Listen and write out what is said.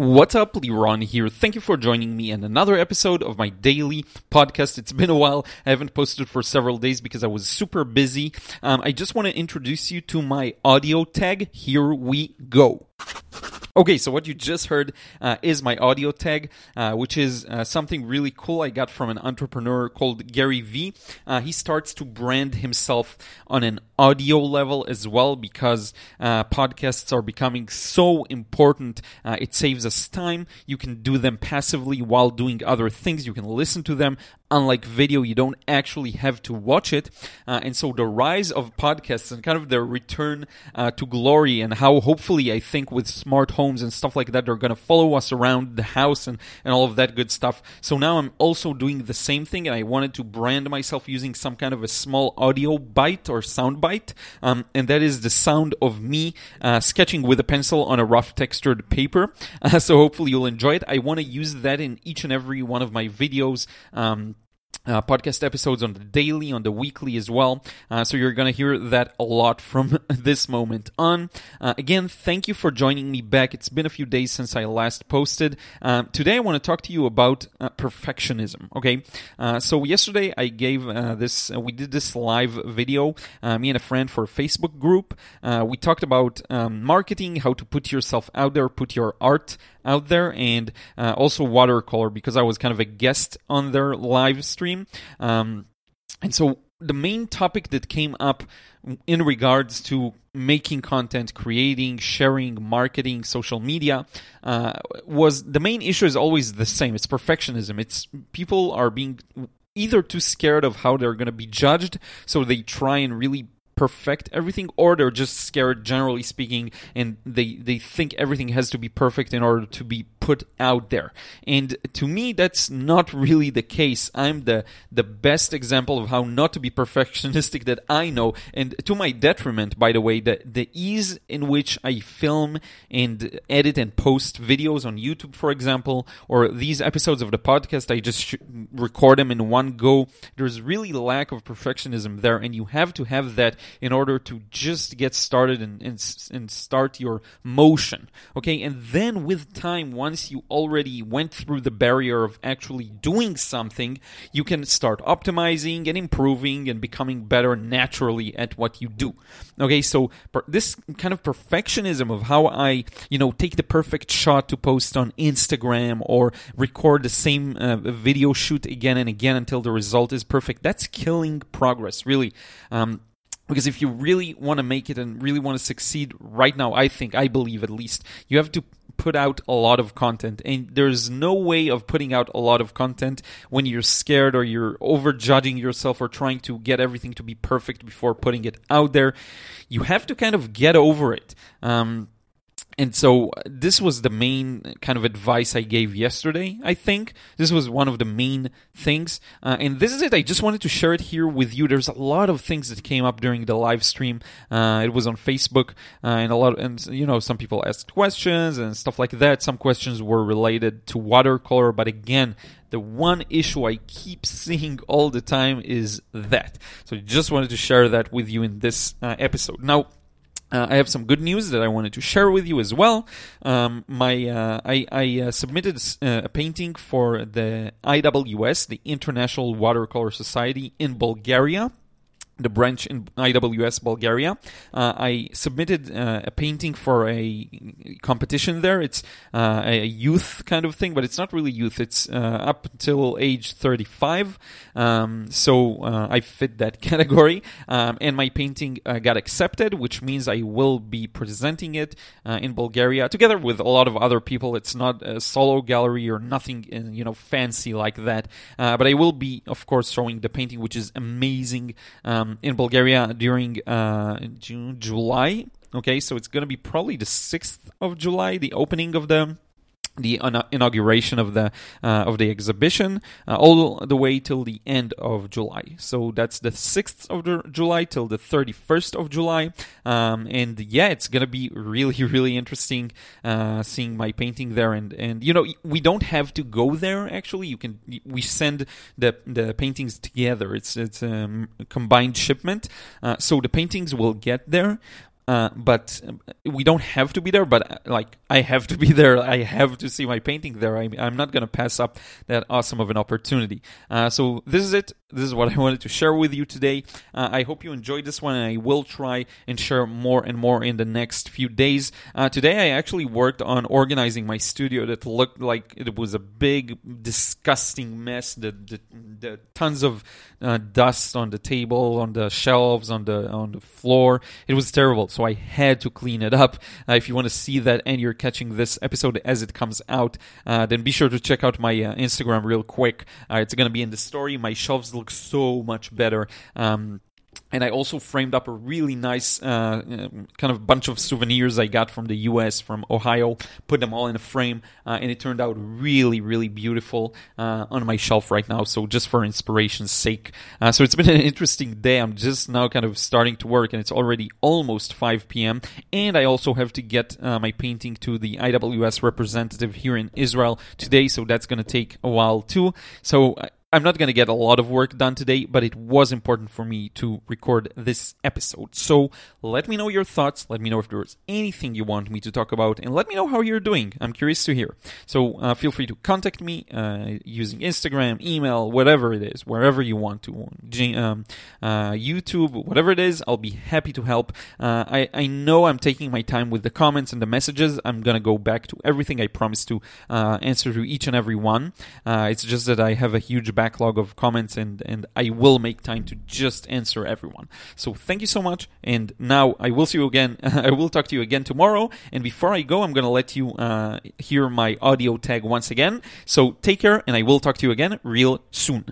What's up, Liron here. Thank you for joining me in another episode of my daily podcast. It's been a while. I haven't posted for several days because I was super busy. Um, I just want to introduce you to my audio tag. Here we go. Okay, so what you just heard uh, is my audio tag, uh, which is uh, something really cool I got from an entrepreneur called Gary Vee. Uh, he starts to brand himself on an audio level as well because uh, podcasts are becoming so important. Uh, it saves us time. You can do them passively while doing other things. You can listen to them unlike video, you don't actually have to watch it. Uh, and so the rise of podcasts and kind of their return uh, to glory and how hopefully I think with smart homes and stuff like that, they're going to follow us around the house and, and all of that good stuff. So now I'm also doing the same thing and I wanted to brand myself using some kind of a small audio bite or sound bite. Um, and that is the sound of me uh, sketching with a pencil on a rough textured paper. so hopefully you'll enjoy it. I want to use that in each and every one of my videos. Um, uh, podcast episodes on the daily, on the weekly as well. Uh, so you're going to hear that a lot from this moment on. Uh, again, thank you for joining me back. It's been a few days since I last posted. Um, today, I want to talk to you about uh, perfectionism. Okay, uh, so yesterday I gave uh, this. we did this live video. me and a friend for a Facebook group. we talked about um, marketing, how to put yourself out there, put your art out there, and also watercolor because I was kind of a guest on their live stream stream. Um, and so the main topic that came up in regards to making content, creating, sharing, marketing, social media, uh, was the main issue is always the same. It's perfectionism. It's people are being either too scared of how they're going to be judged, so they try and really perfect everything or they're just scared generally speaking and they they think everything has to be perfect in order to be put out there. And to me, that's not really the case. I'm the, the best example of how not to be perfectionistic that I know. And to my detriment, by the way, the, the ease in which I film and edit and post videos on YouTube, for example, or these episodes of the podcast, I just sh- record them in one go. There's really lack of perfectionism there. And you have to have that in order to just get started and, and, and start your motion. Okay. And then with time, once once you already went through the barrier of actually doing something, you can start optimizing and improving and becoming better naturally at what you do. Okay, so per- this kind of perfectionism of how I, you know, take the perfect shot to post on Instagram or record the same uh, video shoot again and again until the result is perfect, that's killing progress, really. Um, because if you really want to make it and really want to succeed right now, I think, I believe at least, you have to put out a lot of content. And there's no way of putting out a lot of content when you're scared or you're over judging yourself or trying to get everything to be perfect before putting it out there. You have to kind of get over it. Um, and so uh, this was the main kind of advice I gave yesterday. I think this was one of the main things, uh, and this is it. I just wanted to share it here with you. There's a lot of things that came up during the live stream. Uh, it was on Facebook, uh, and a lot, and you know, some people asked questions and stuff like that. Some questions were related to watercolor, but again, the one issue I keep seeing all the time is that. So I just wanted to share that with you in this uh, episode. Now uh, I have some good news that I wanted to share with you as well. Um, my uh, I, I uh, submitted uh, a painting for the IWS, the International Watercolor Society in Bulgaria the branch in IWS Bulgaria. Uh, I submitted uh, a painting for a competition there. It's uh, a youth kind of thing, but it's not really youth. It's uh, up until age 35. Um, so uh, I fit that category. Um, and my painting uh, got accepted, which means I will be presenting it in Bulgaria together with a lot of other people. It's not a solo gallery or nothing, you know, fancy like that. but I will be, of course, showing the painting, which is amazing. Um, um, in Bulgaria during uh, June, July. Okay, so it's going to be probably the 6th of July, the opening of the the inauguration of the uh, of the exhibition uh, all the way till the end of July. So that's the 6th of July till the 31st of July. Um, and yeah, it's gonna be really really interesting uh, seeing my painting there. And and you know we don't have to go there actually. You can we send the the paintings together. It's it's a combined shipment. Uh, so the paintings will get there. Uh, but we don't have to be there. But uh, like, I have to be there. I have to see my painting there. I, am not going to pass up that awesome of an opportunity. Uh, so this is it. This is what I wanted to share with you today. Uh, I hope you enjoyed this one, and I will try and share more and more in the next few days. Uh, today, I actually worked on organizing my studio that looked like it was a big, disgusting mess. The, the, the tons of dust on the table, on the shelves, on the on the floor. It was terrible. So I had to clean it up. Uh, if you want to see that, and you're catching this episode as it comes out, uh, then be sure to check out my uh, Instagram real quick. Uh, it's going to be in the story. My shelves look so much better. Um, and I also framed up a really nice uh, uh, kind of bunch of souvenirs I got from the U.S. from Ohio. Put them all in a frame, uh, and it turned out really, really beautiful uh, on my shelf right now. So just for inspiration's sake, uh, so it's been an interesting day. I'm just now kind of starting to work, and it's already almost 5 p.m. And I also have to get uh, my painting to the IWS representative here in Israel today, so that's going to take a while too. So I'm not going to get a lot of work done today, but it was important for me to record this episode. So let me know your thoughts. Let me know if there's anything you want me to talk about, and let me know how you're doing. I'm curious to hear. So uh, feel free to contact me uh, using Instagram, email, whatever it is, wherever you want to, um, uh, YouTube, whatever it is. I'll be happy to help. Uh, I I know I'm taking my time with the comments and the messages. I'm gonna go back to everything I promised to uh, answer to each and every one. Uh, it's just that I have a huge backlog of comments and, and I will make time to just answer everyone. So thank you so much. And now I will see you again. I will talk to you again tomorrow. And before I go, I'm going to let you uh, hear my audio tag once again. So take care and I will talk to you again real soon.